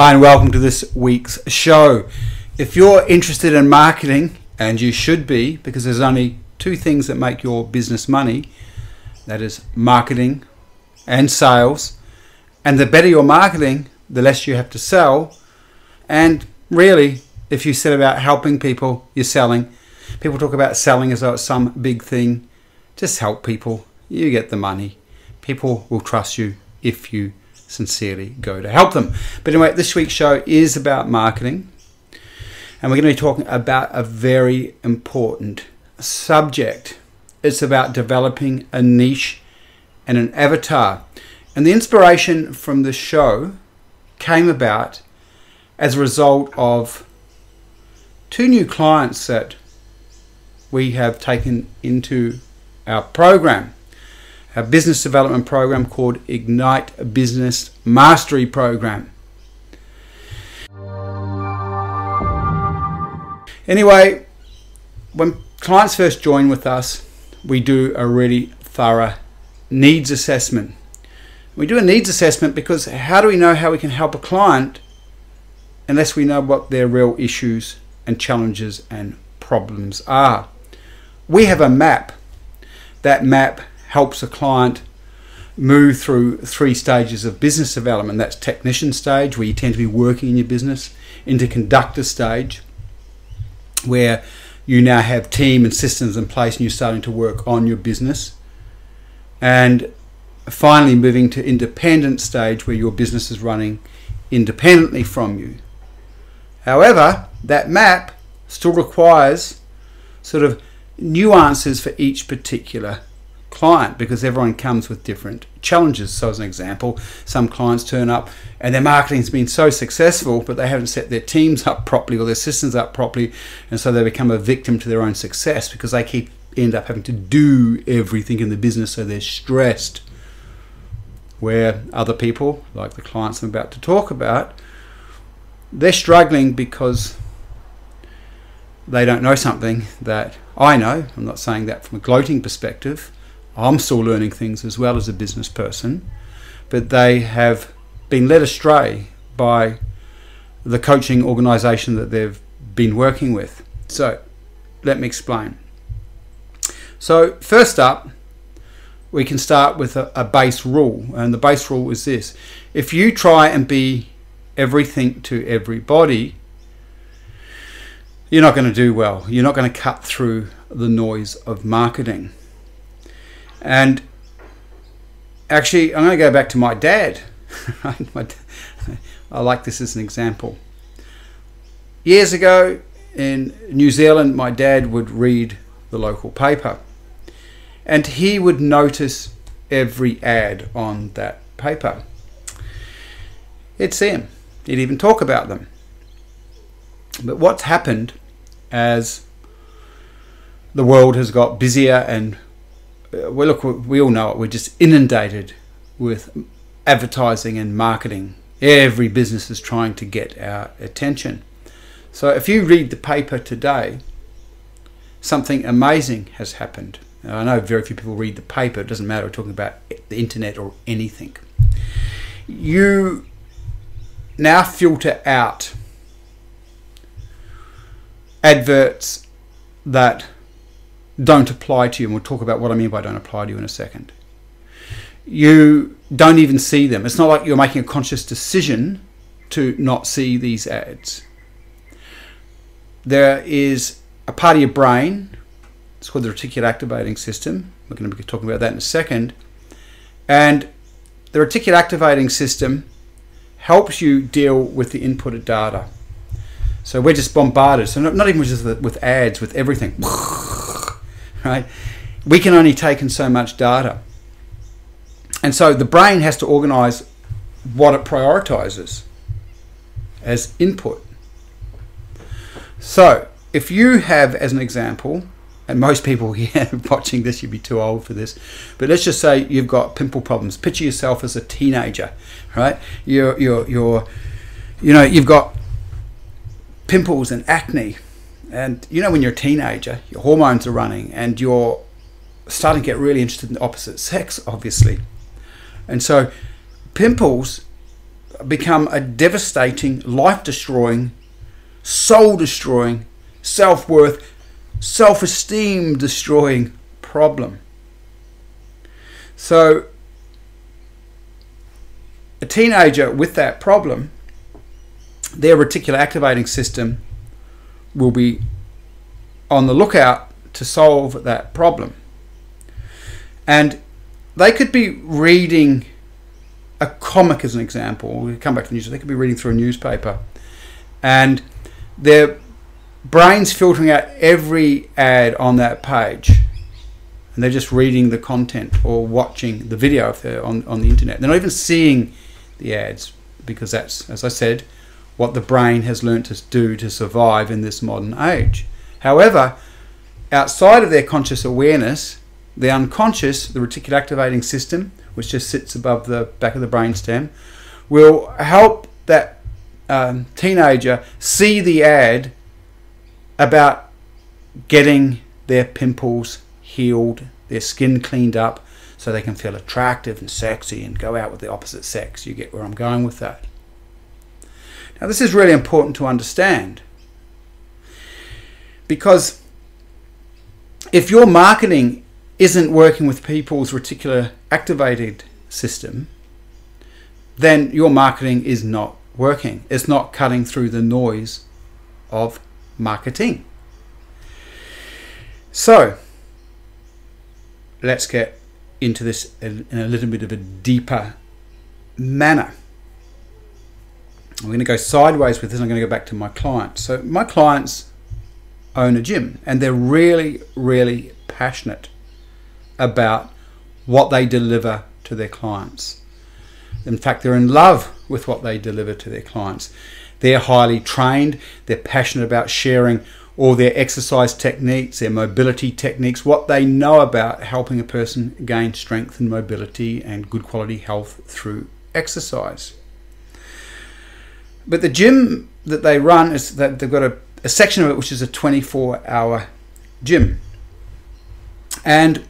Hi, and welcome to this week's show. If you're interested in marketing, and you should be, because there's only two things that make your business money that is marketing and sales. And the better your marketing, the less you have to sell. And really, if you set about helping people, you're selling. People talk about selling as though it's some big thing. Just help people. You get the money. People will trust you if you sincerely go to help them. But anyway, this week's show is about marketing. And we're going to be talking about a very important subject. It's about developing a niche and an avatar. And the inspiration from the show came about as a result of two new clients that we have taken into our program, our business development program called Ignite Business Mastery Program. Anyway, when clients first join with us, we do a really thorough needs assessment. We do a needs assessment because how do we know how we can help a client unless we know what their real issues and challenges and problems are? We have a map. That map helps a client move through three stages of business development. That's technician stage, where you tend to be working in your business, into conductor stage, where you now have team and systems in place and you're starting to work on your business. And finally, moving to independent stage where your business is running independently from you. However, that map still requires sort of nuances for each particular client because everyone comes with different challenges. So, as an example, some clients turn up and their marketing's been so successful, but they haven't set their teams up properly or their systems up properly, and so they become a victim to their own success because they keep end up having to do everything in the business, so they're stressed. Where other people, like the clients I'm about to talk about, they're struggling because they don't know something that I know. I'm not saying that from a gloating perspective I'm still learning things as well as a business person, but they have been led astray by the coaching organization that they've been working with. So, let me explain. So, first up, we can start with a, a, base rule, and the base rule is this if you try and be everything to everybody, you're not going to do well. You're not going to cut through the noise of marketing. And actually, I'm going to go back to my dad. I like this as an example. Years ago in New Zealand, my dad would read the local paper and he would notice every ad on that paper. He'd them, he'd even talk about them. But what's happened as the world has got busier and Uh, well, look, we all know it. We're just inundated with advertising and marketing. Every business is trying to get our attention. So if you read the paper today, something amazing has happened. I know very few people read the paper. It doesn't matter. We're talking about the internet or anything. You now filter out adverts that don't apply to you. And we'll talk about what I mean by don't apply to you in a second. You don't even see them. It's not like you're making a conscious decision to not see these ads. There is a part of your brain, it's called the reticular activating system. We're going to be talking about that in a second. And the reticular activating system helps you deal with the inputted data. So we're just bombarded. So not, not even just with ads, with everything. Right? We can only take in so much data. And so the brain has to organize what it prioritizes as input. So if you have, as an example, and most people here watching this, you'd be too old for this, but let's just say you've got pimple problems. Picture yourself as a teenager, right? You're, you're, you're, you know, you've got pimples and acne and you know, when you're a teenager, your hormones are running and you're starting to get really interested in the opposite sex, obviously. And so, pimples become a devastating, life destroying, soul destroying, self worth, self esteem destroying problem. So, a teenager with that problem, their reticular activating system will be on the lookout to solve that problem. And they could be reading a comic as an example. We come back to the news. They could be reading through a newspaper, and their brains filtering out every ad on that page, and they're just reading the content or watching the video if they're on, on the internet. They're not even seeing the ads because that's, as I said, what the brain has learnt to do to survive in this modern age. However, outside of their conscious awareness, the unconscious, the reticular activating system, which just sits above the back of the brainstem, will help that um, teenager see the ad about getting their pimples healed, their skin cleaned up, so they can feel attractive and sexy and go out with the opposite sex. You get where I'm going with that. Now, this is really important to understand because if your marketing isn't working with people's reticular activated system, then your marketing is not working. It's not cutting through the noise of marketing. So, let's get into this in a little bit of a deeper manner. I'm going to go sideways with this. I'm going to go back to my clients. So, my clients own a gym and they're really, really passionate about what they deliver to their clients. In fact, they're in love with what they deliver to their clients. They're highly trained, they're passionate about sharing all their exercise techniques, their mobility techniques, what they know about helping a person gain strength and mobility and good quality health through exercise. But the gym that they run is that they've got a, a section of it which is a 24 hour gym. And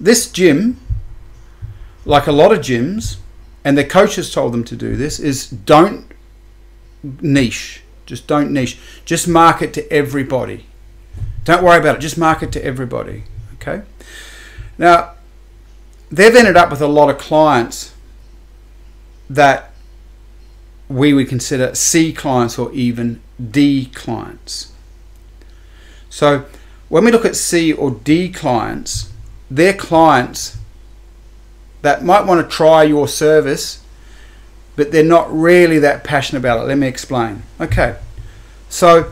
this gym, like a lot of gyms, and their coaches told them to do this, is don't niche. Just don't niche. Just market to everybody. Don't worry about it. Just market to everybody. Okay. Now, they've ended up with a lot of clients that we would consider C clients or even D clients. So, when we look at C or D clients, they're clients that might want to try your service but they're not really that passionate about it. Let me explain. Okay, so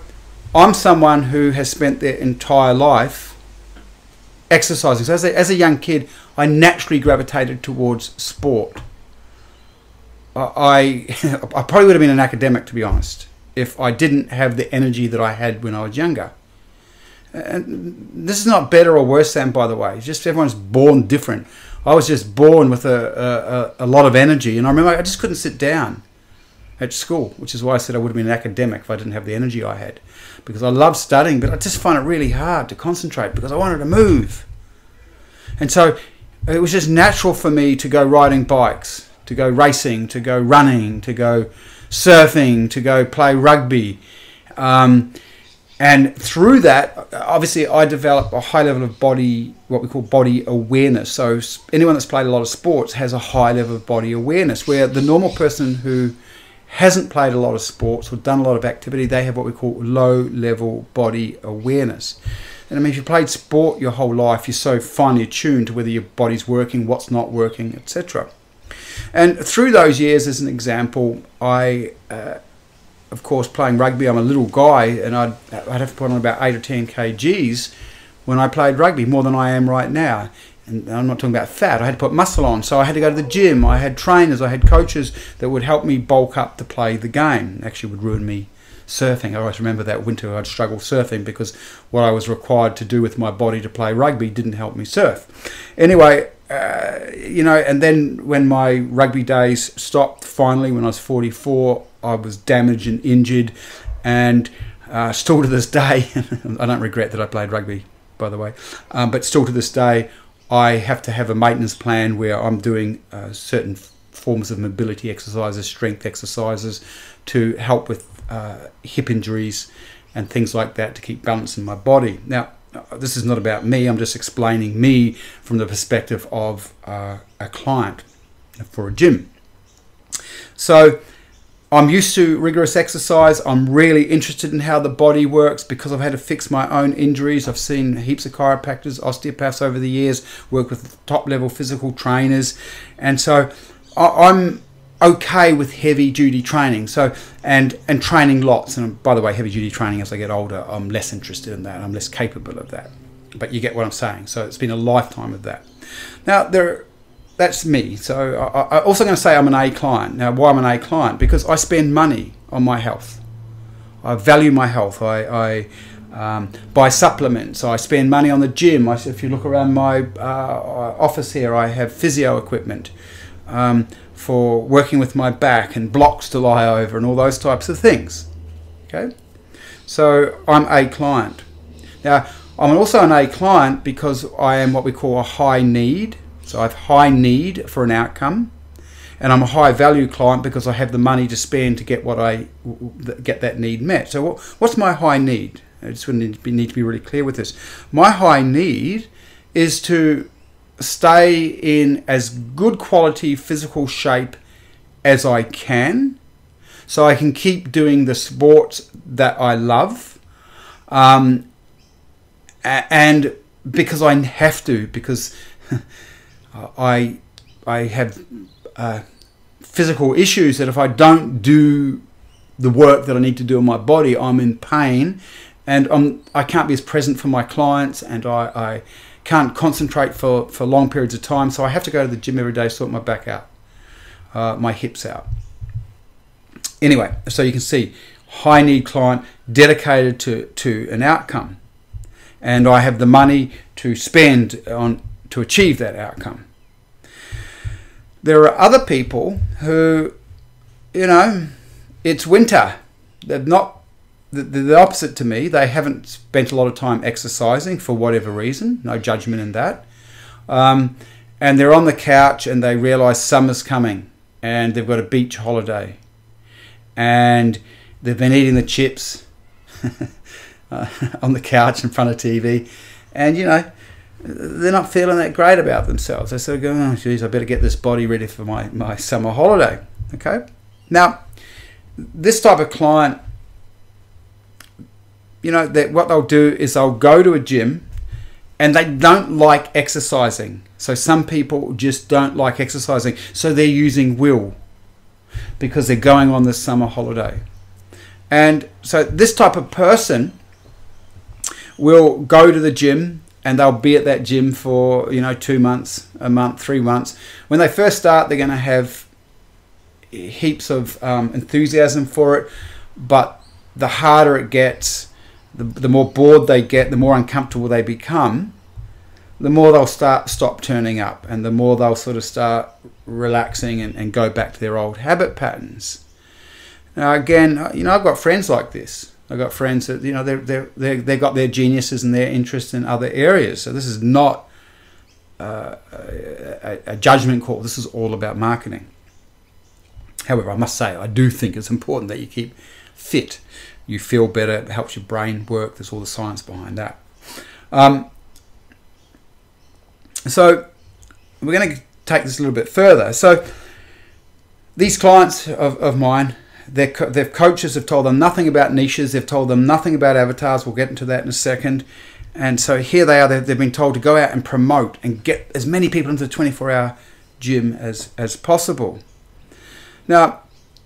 I'm someone who has spent their entire life exercising. So as a, as a young kid, I naturally gravitated towards sport. I, I probably would have been an academic, to be honest, if I didn't have the energy that I had when I was younger. And this is not better or worse than, by the way. It's just everyone's born different. I was just born with a, a, a lot of energy, and I remember I just couldn't sit down at school, which is why I said I would have been an academic if I didn't have the energy I had. Because I love studying, but I just find it really hard to concentrate because I wanted to move. And so it was just natural for me to go riding bikes, to go racing, to go running, to go surfing, to go play rugby. Um, and through that, obviously, I develop a high level of body, what we call body awareness. So, anyone that's played a lot of sports has a high level of body awareness, where the normal person who hasn't played a lot of sports or done a lot of activity, they have what we call low level body awareness. And I mean, if you played sport your whole life, you're so finely attuned to whether your body's working, what's not working, etc. And through those years, as an example, I uh, of course, playing rugby, I'm a little guy, and I'd, I'd have to put on about eight or ten kgs when I played rugby, more than I am right now. And I'm not talking about fat. I had to put muscle on, so I had to go to the gym. I had trainers, I had coaches that would help me bulk up to play the game. Actually, would ruin me surfing. I always remember that winter I'd struggle surfing because what I was required to do with my body to play rugby didn't help me surf. Anyway, uh, you know, and then when my rugby days stopped, finally, when I was 44, I was damaged and injured, and uh, still to this day, I don't regret that I played rugby, by the way, um, but still to this day, I have to have a maintenance plan where I'm doing uh, certain forms of mobility exercises, strength exercises to help with uh, hip injuries and things like that to keep balance in my body. Now, this is not about me, I'm just explaining me from the perspective of uh, a client for a gym. So, I'm used to rigorous exercise. I'm really interested in how the body works because I've had to fix my own injuries. I've seen heaps of chiropractors, osteopaths over the years, work with top level physical trainers. And so I'm okay with heavy duty training. So and and training lots. And by the way, heavy duty training as I get older, I'm less interested in that. I'm less capable of that. But you get what I'm saying. So it's been a lifetime of that. Now there that's me. So I, am also going to say I'm an A client. Now, why I'm an A client? Because I spend money on my health. I value my health. I, I um, buy supplements. I spend money on the gym. I, if you look around my uh, office here, I have physio equipment um, for working with my back and blocks to lie over and all those types of things. Okay, so I'm a client. Now, I'm also an A client because I am what we call a high need so I have high need for an outcome, and I'm a high value client because I have the money to spend to get what I get that need met. So what's my high need? I just need to be, need to be really clear with this. My high need is to stay in as good quality physical shape as I can, so I can keep doing the sports that I love, um, and because I have to because I I have uh, physical issues that if I don't do the work that I need to do on my body, I'm in pain, and I'm I can't be as present for my clients, and I, I can't concentrate for, for long periods of time. So I have to go to the gym every day, sort my back out, uh, my hips out. Anyway, so you can see high need client dedicated to, to an outcome. And I have the money to spend on to achieve that outcome. There are other people who, you know, it's winter. They've not, they're the opposite to me. They haven't spent a lot of time exercising for whatever reason, no judgment in that. Um, and they're on the couch and they realize summer's coming and they've got a beach holiday and they've been eating the chips uh, on the couch in front of TV. And, you know, they're not feeling that great about themselves. They sort of go, oh, geez, I better get this body ready for my, my summer holiday. Okay? Now, this type of client, you know, that what they'll do is they'll go to a gym and they don't like exercising. So some people just don't like exercising. So they're using will because they're going on this summer holiday. And so this type of person will go to the gym and they'll be at that gym for you know two months, a month, three months. When they first start, they're going to have heaps of um, enthusiasm for it, but the harder it gets, the, the more bored they get, the more uncomfortable they become, the more they'll start stop turning up, and the more they'll sort of start relaxing and, and go back to their old habit patterns. Now, again, you know, I've got friends like this. I've got friends that you know they they they they've got their geniuses and their interests in other areas. So this is not uh, a, a, judgment call. This is all about marketing. However, I must say I do think it's important that you keep fit. You feel better. It helps your brain work. There's all the science behind that. Um, so we're going to take this a little bit further. So these clients of, of mine their, their coaches have told them nothing about niches. They've told them nothing about avatars. We'll get into that in a second. And so here they are. They've, been told to go out and promote and get as many people into the 24 hour gym as, as possible. Now,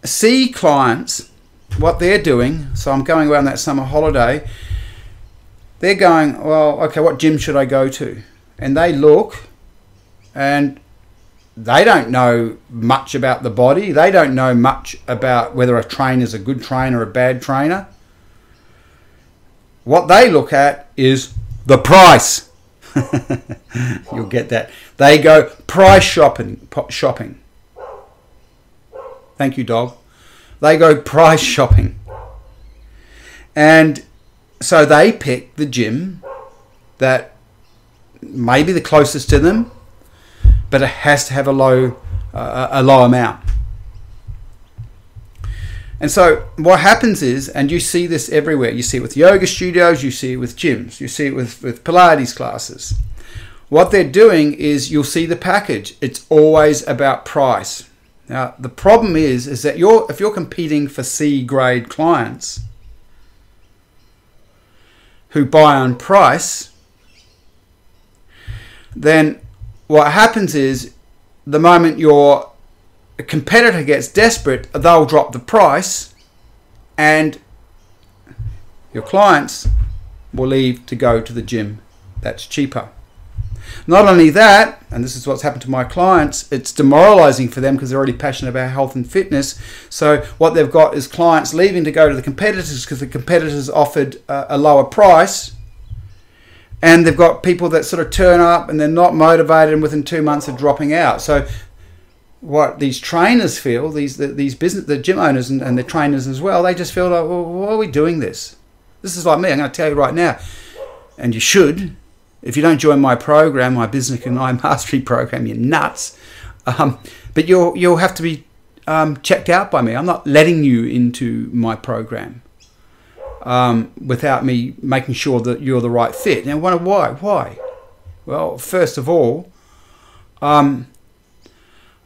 C clients, what they're doing, so I'm going around that summer holiday, they're going, well, okay, what gym should I go to? And they look and they don't know much about the body. They don't know much about whether a trainer is a good trainer or a bad trainer. What they look at is the price. You'll get that. They go price shopping. Shopping. Thank you, dog. They go price shopping, and so they pick the gym that may be the closest to them but it has to have a low uh, a low amount. And so what happens is, and you see this everywhere, you see it with yoga studios, you see it with gyms, you see it with, with Pilates classes. What they're doing is you'll see the package. It's always about price. Now the problem is is that you're if you're competing for C grade clients who buy on price, then what happens is the moment your competitor gets desperate, they'll drop the price and your clients will leave to go to the gym that's cheaper. Not only that, and this is what's happened to my clients, it's demoralizing for them because they're already passionate about health and fitness. So, what they've got is clients leaving to go to the competitors because the competitors offered a, a lower price. And they've got people that sort of turn up and they're not motivated and within two months are dropping out. So, what these trainers feel, these the, these business, the gym owners and, and the trainers as well, they just feel like, well, why are we doing this? This is like me. I'm going to tell you right now, and you should if you don't join my program, my Business and I Mastery program, you're nuts. Um, but you'll you'll have to be um, checked out by me. I'm not letting you into my program um, without me making sure that you're the right fit. Now, why? Why? Well, first of all, um,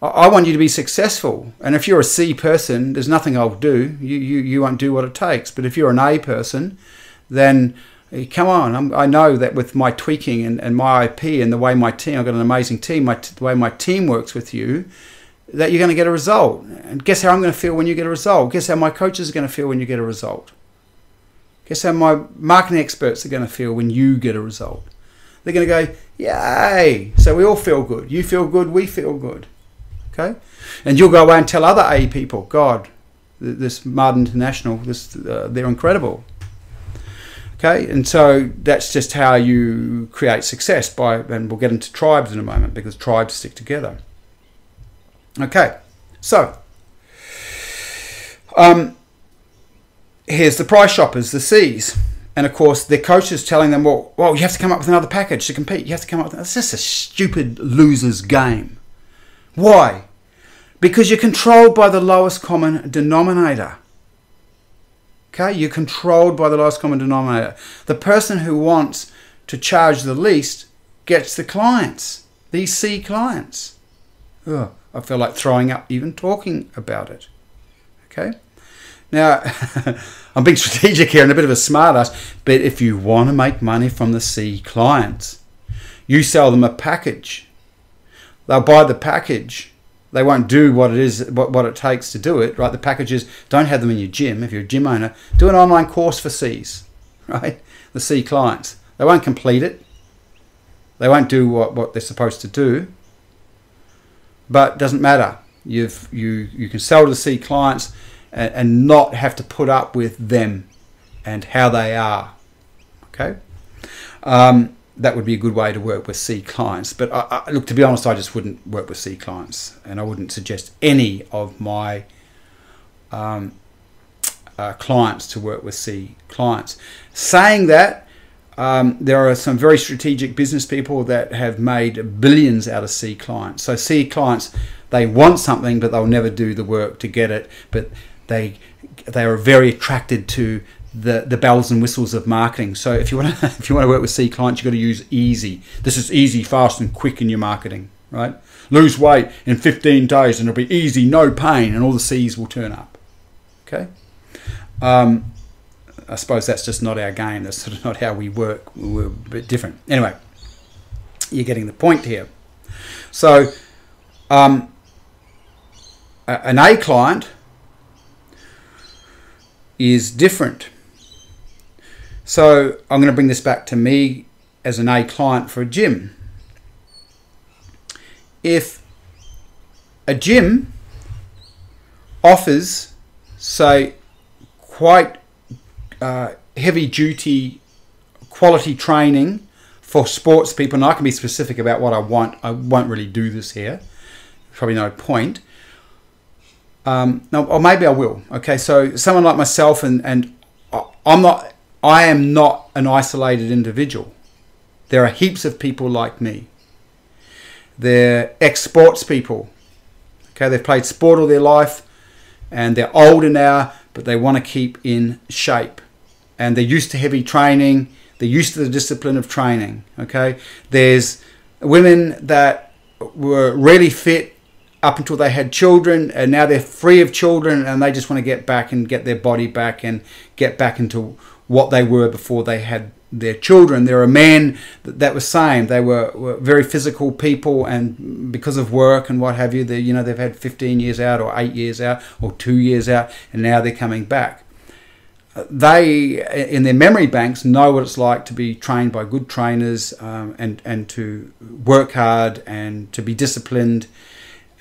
I want you to be successful. And if you're a C person, there's nothing I'll do. You, you, you won't do what it takes. But if you're an A person, then come on, I'm, i know that with my tweaking and, and my IP and the way my team, I've got an amazing team, my, the way my team works with you, that you're going to get a result. And guess how I'm going to feel when you get a result? Guess how my coaches are going to feel when you get a result? Guess how my marketing experts are going to feel when you get a result? They're going to go, yay! So we all feel good. You feel good, we feel good. Okay? And you'll go away and tell other A people, God, this Mud International, this, uh, they're incredible. Okay, and so that's just how you create success by, and we'll get into tribes in a moment because tribes stick together. Okay, so um, here's the price shoppers, the C's. And of course, their coaches telling them, well, well, you have to come up with another package to compete. You have to come up with. It's just a stupid loser's game. Why? Because you're controlled by the lowest common denominator. Okay, you're controlled by the lowest common denominator. The person who wants to charge the least gets the clients, these C clients. Ugh, I feel like throwing up even talking about it. Okay? Now, I'm being strategic here and a bit of a smartass, but if you want to make money from the C clients, you sell them a package. They'll buy the package they won't do what it is what, what it takes to do it right? The packages don't have them in your gym. If you're a gym owner do an online course for c's right? The c clients. They won't complete it. They won't do what, what they're supposed to do. But it doesn't matter. You've you you can sell to c clients and, and not have to put up with them and how they are okay? Um, that would be a good way to work with C clients. But I, I, look, to be honest, I just wouldn't work with C clients, and I wouldn't suggest any of my um, uh, clients to work with C clients. Saying that, um, there are some very strategic business people that have made billions out of C clients. So C clients, they want something, but they'll never do the work to get it. But they they are very attracted to the, the bells and whistles of marketing. So if you want to if you want to work with C clients, you've got to use easy. This is easy, fast, and quick in your marketing, right? Lose weight in 15 days, and it'll be easy, no pain, and all the C's will turn up. Okay. Um, I suppose that's just not our game. That's sort of not how we work. We're a bit different. Anyway, you're getting the point here. So, um, an A client is different so I'm going to bring this back to me as an A client for a gym. If a gym offers, say, quite uh, heavy duty quality training for sports people, and I can be specific about what I want, I won't really do this here, probably no point. Um, no, or maybe I will. Okay, so someone like myself, and, and I'm not I am not an isolated individual. There are heaps of people like me. They're ex sports people. Okay, they've played sport all their life and they're older now, but they want to keep in shape. And they're used to heavy training, they're used to the discipline of training. Okay, there's women that were really fit up until they had children and now they're free of children and they just want to get back and get their body back and get back into what they were before they had their children. There are men that, that was same. They were, were, very physical people, and because of work and what have you, they, you know they've had 15 years out or eight years out or two years out, and now they're coming back. They, in their memory banks, know what it's like to be trained by good trainers um, and and to work hard and to be disciplined,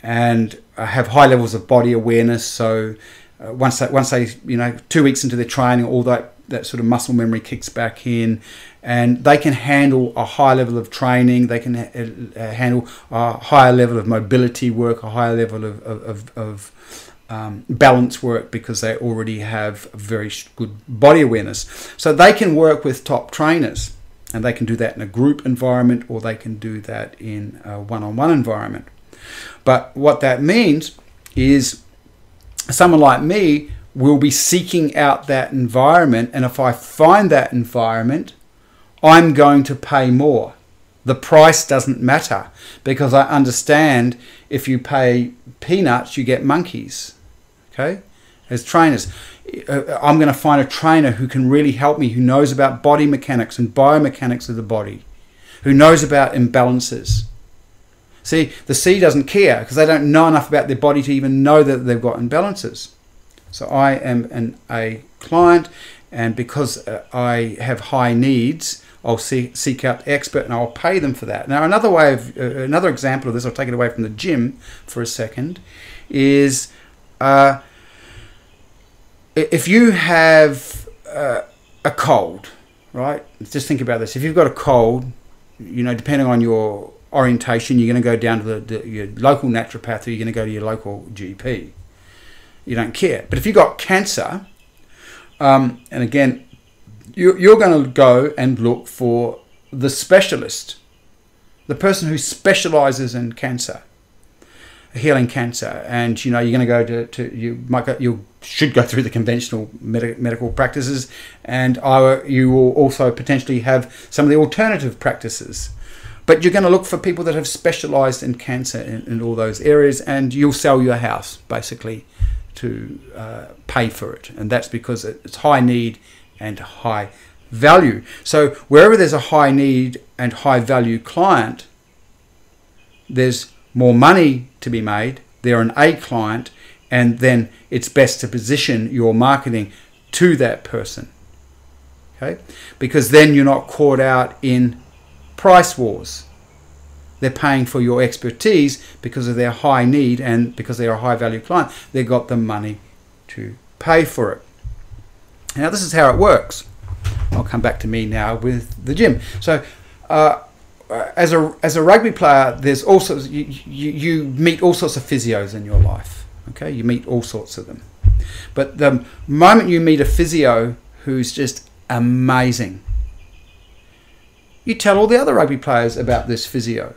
and have high levels of body awareness. So. Uh, once they, once they, you know, two weeks into their training, all that that sort of muscle memory kicks back in, and they can handle a high level of training. They can ha- uh, handle a higher level of mobility work, a higher level of, of, of um, balance work because they already have very good body awareness. So they can work with top trainers, and they can do that in a group environment or they can do that in a one-on-one environment. But what that means is someone like me will be seeking out that environment. And if I find that environment, I'm going to pay more. The price doesn't matter because I understand if you pay peanuts, you get monkeys. Okay? As trainers, uh, I'm going to find a trainer who can really help me, who knows about body mechanics and biomechanics of the body, who knows about imbalances. See, the C doesn't care because they don't know enough about their body to even know that they've got imbalances. So I am an, a client, and because uh, I have high needs, I'll see, seek out the expert and I'll pay them for that. Now, another way of uh, another example of this, I'll take it away from the gym for a second, is uh, if you have uh, a cold, right? Just think about this. If you've got a cold, you know, depending on your orientation, you're going to go down to the, the, your local naturopath or you're going to go to your local GP you don't care. But if you've got cancer, um, and again, you, you're going to go and look for the specialist, the person who specializes in cancer, healing cancer. And you know, you're going to go to, to you might go, you should go through the conventional med- medical practices, and I, you will also potentially have some of the alternative practices. But you're going to look for people that have specialized in cancer in, in all those areas, and you'll sell your house basically to uh, pay for it, and that's because it's high need and high value. So wherever there's a high need and high value client, there's more money to be made. They're an A client, and then it's best to position your marketing to that person. Okay, because then you're not caught out in price wars. They're paying for your expertise because of their high need and because they're a high value client. They've got the money to pay for it. Now, this is how it works. I'll come back to me now with the gym. So, uh, as a as a rugby player, there's also you, you, you meet all sorts of physios in your life. Okay, you meet all sorts of them. But the moment you meet a physio who's just amazing, you tell all the other rugby players about this physio.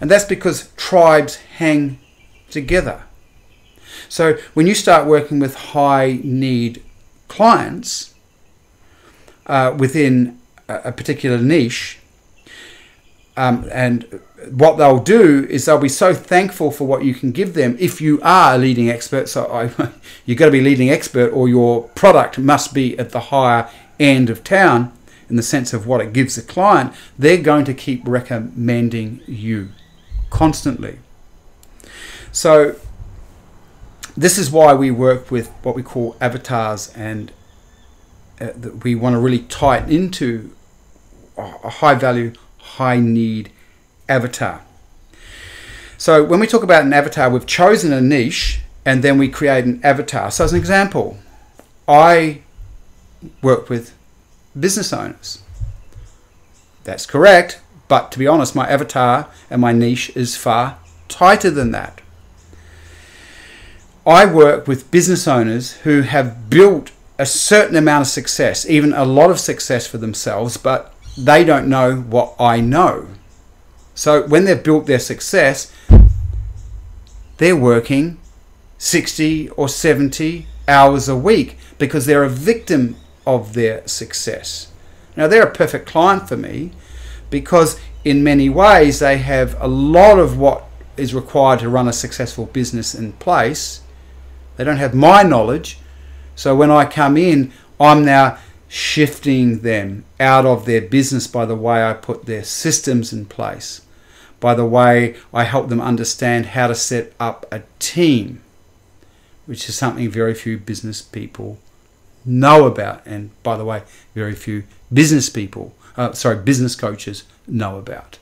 And that's because tribes hang together. So when you start working with high need clients uh, within a particular niche, um, and what they'll do is they'll be so thankful for what you can give them if you are a leading expert. So I, you've got to be leading expert, or your product must be at the higher end of town in the sense of what it gives the client, they're going to keep recommending you constantly. So, this is why we work with what we call avatars, and uh, we want to really tie it into a high value, high need avatar. So, when we talk about an avatar, we've chosen a niche and then we create an avatar. So, as an example, I work with business owners. That's correct, but to be honest, my avatar and my niche is far tighter than that. I work with business owners who have built a certain amount of success, even a lot of success for themselves, but they don't know what I know. So when they've built their success, they're working 60 or 70 hours a week because they're a victim of their success. Now, they're a perfect client for me because, in many ways, they have a lot of what is required to run a successful business in place. They don't have my knowledge. So, when I come in, I'm now shifting them out of their business by the way I put their systems in place, by the way I help them understand how to set up a team, which is something very few business people know about. And by the way, very few business people, uh, sorry, business coaches know about.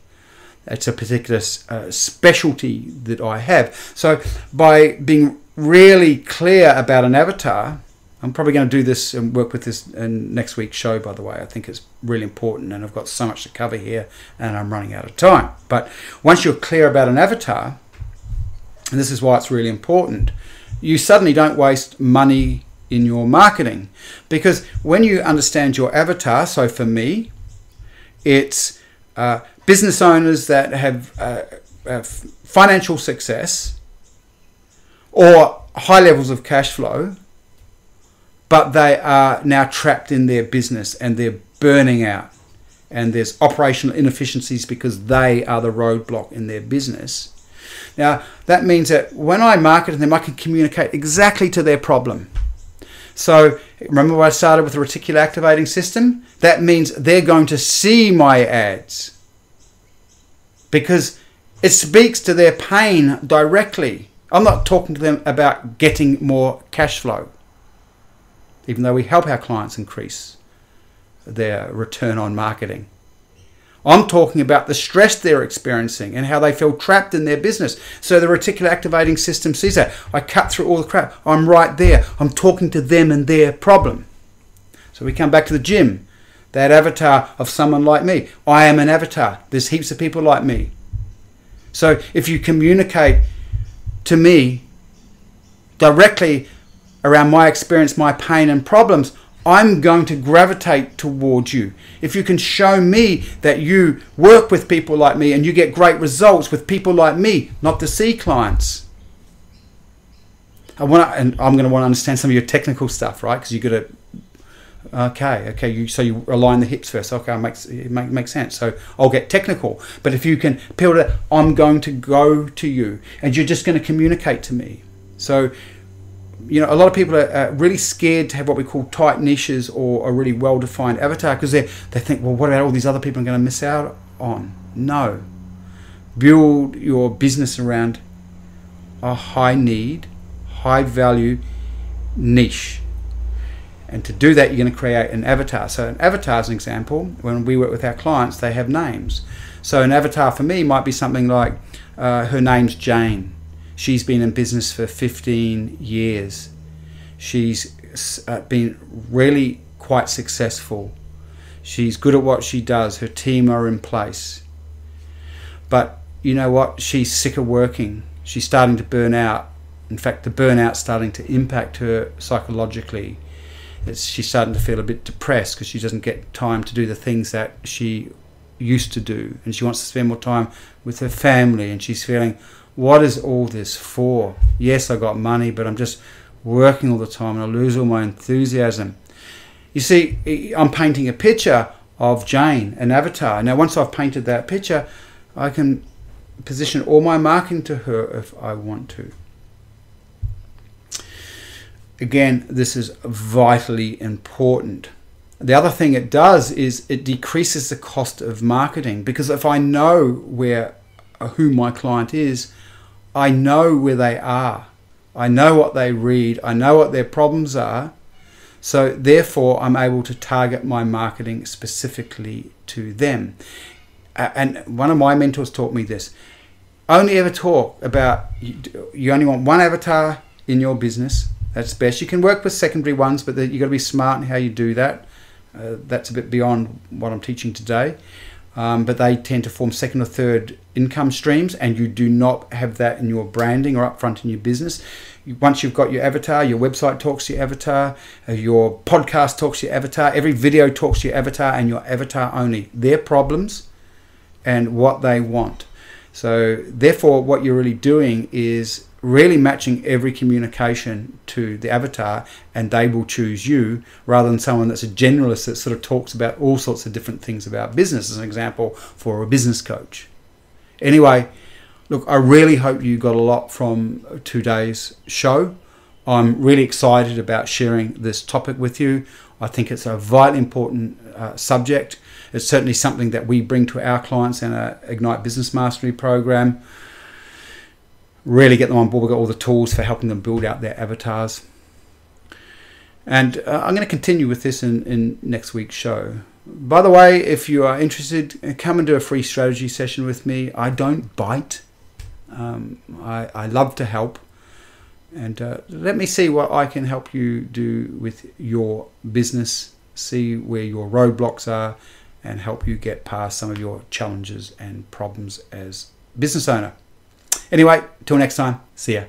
It's a particular uh, specialty that I have. So by being really clear about an avatar, I'm probably going to do this and work with this in next week's show, by the way. I think it's really important, and I've got so much to cover here, and I'm running out of time. But once you're clear about an avatar, and this is why it's really important, you suddenly don't waste money in your marketing. Because when you understand your avatar, so for me, it's uh, business owners that have uh, uh, financial success or high levels of cash flow, but they are now trapped in their business and they're burning out. And there's operational inefficiencies because they are the roadblock in their business. Now, that means that when I market to them, I can communicate exactly to their problem. So remember I started with the reticular activating system? That means they're going to see my ads because it speaks to their pain directly. I'm not talking to them about getting more cash flow, even though we help our clients increase their return on marketing. I'm talking about the stress they're experiencing and how they feel trapped in their business. So the reticular activating system sees that. I cut through all the crap. I'm right there. I'm talking to them and their problem. So we come back to the gym. That avatar of someone like me. I am an avatar. There's heaps of people like me. So if you communicate to me directly around my experience, my pain and problems, I'm going to gravitate towards you. If you can show me that you work with people like me and you get great results with people like me, not the C clients. I want to, and I'm going to want to understand some of your technical stuff, right? Because you got to. Okay, okay. You so you align the hips first. Okay, it makes it make, makes sense. So I'll get technical. But if you can peel it, I'm going to go to you, and you're just going to communicate to me. So you know, a lot of people are, really scared to have what we call tight niches or a really well defined avatar because they they think, well, what about all these other people I'm going to miss out on? No. Build your business around a high need, high value niche. And to do that, you're going to create an avatar. So, an avatar, as an example, when we work with our clients, they have names. So, an avatar for me might be something like uh, her name's Jane She's been in business for 15 years. She's uh, been really quite successful. She's good at what she does. Her team are in place. But you know what? She's sick of working. She's starting to burn out. In fact, the burnout's starting to impact her psychologically. It's, she's starting to feel a bit depressed because she doesn't get time to do the things that she used to do. And she wants to spend more time with her family. And she's feeling, what is all this for? Yes, I got money, but I'm just working all the time and I lose all my enthusiasm. You see, I'm painting a picture of Jane, an avatar. Now, once I've painted that picture, I can position all my marketing to her if I want to. Again, this is vitally important. The other thing it does is it decreases the cost of marketing because if I know where who my client is, I know where they are. I know what they read. I know what their problems are. So, therefore, I'm able to target my marketing specifically to them. And one of my mentors taught me this only ever talk about you only want one avatar in your business. That's best. You can work with secondary ones, but you've got to be smart in how you do that. Uh, that's a bit beyond what I'm teaching today um, but they tend to form second or third income streams, and you do not have that in your branding or upfront in your business. Once you've got your avatar, your website talks to your avatar, uh, your podcast talks to your avatar, every video talks to your avatar, and your avatar only. Their problems and what they want. So, therefore, what you're really doing is really matching every communication to the avatar and they will choose you rather than someone that's a generalist that sort of talks about all sorts of different things about business, as an example, for a business coach. Anyway, look, I really hope you got a lot from today's show. I'm really excited about sharing this topic with you. I think it's a vitally important uh, subject. It's certainly something that we bring to our clients in our Ignite Business Mastery program really get them on board. We've got all the tools for helping them build out their avatars. And uh, I'm going to continue with this in, in next week's show. By the way, if you are interested, come and do a free strategy session with me. I don't bite. Um, I, I love to help. And uh, let me see what I can help you do with your business, see where your roadblocks are, and help you get past some of your challenges and problems as business owner. Anyway, till next time, see ya.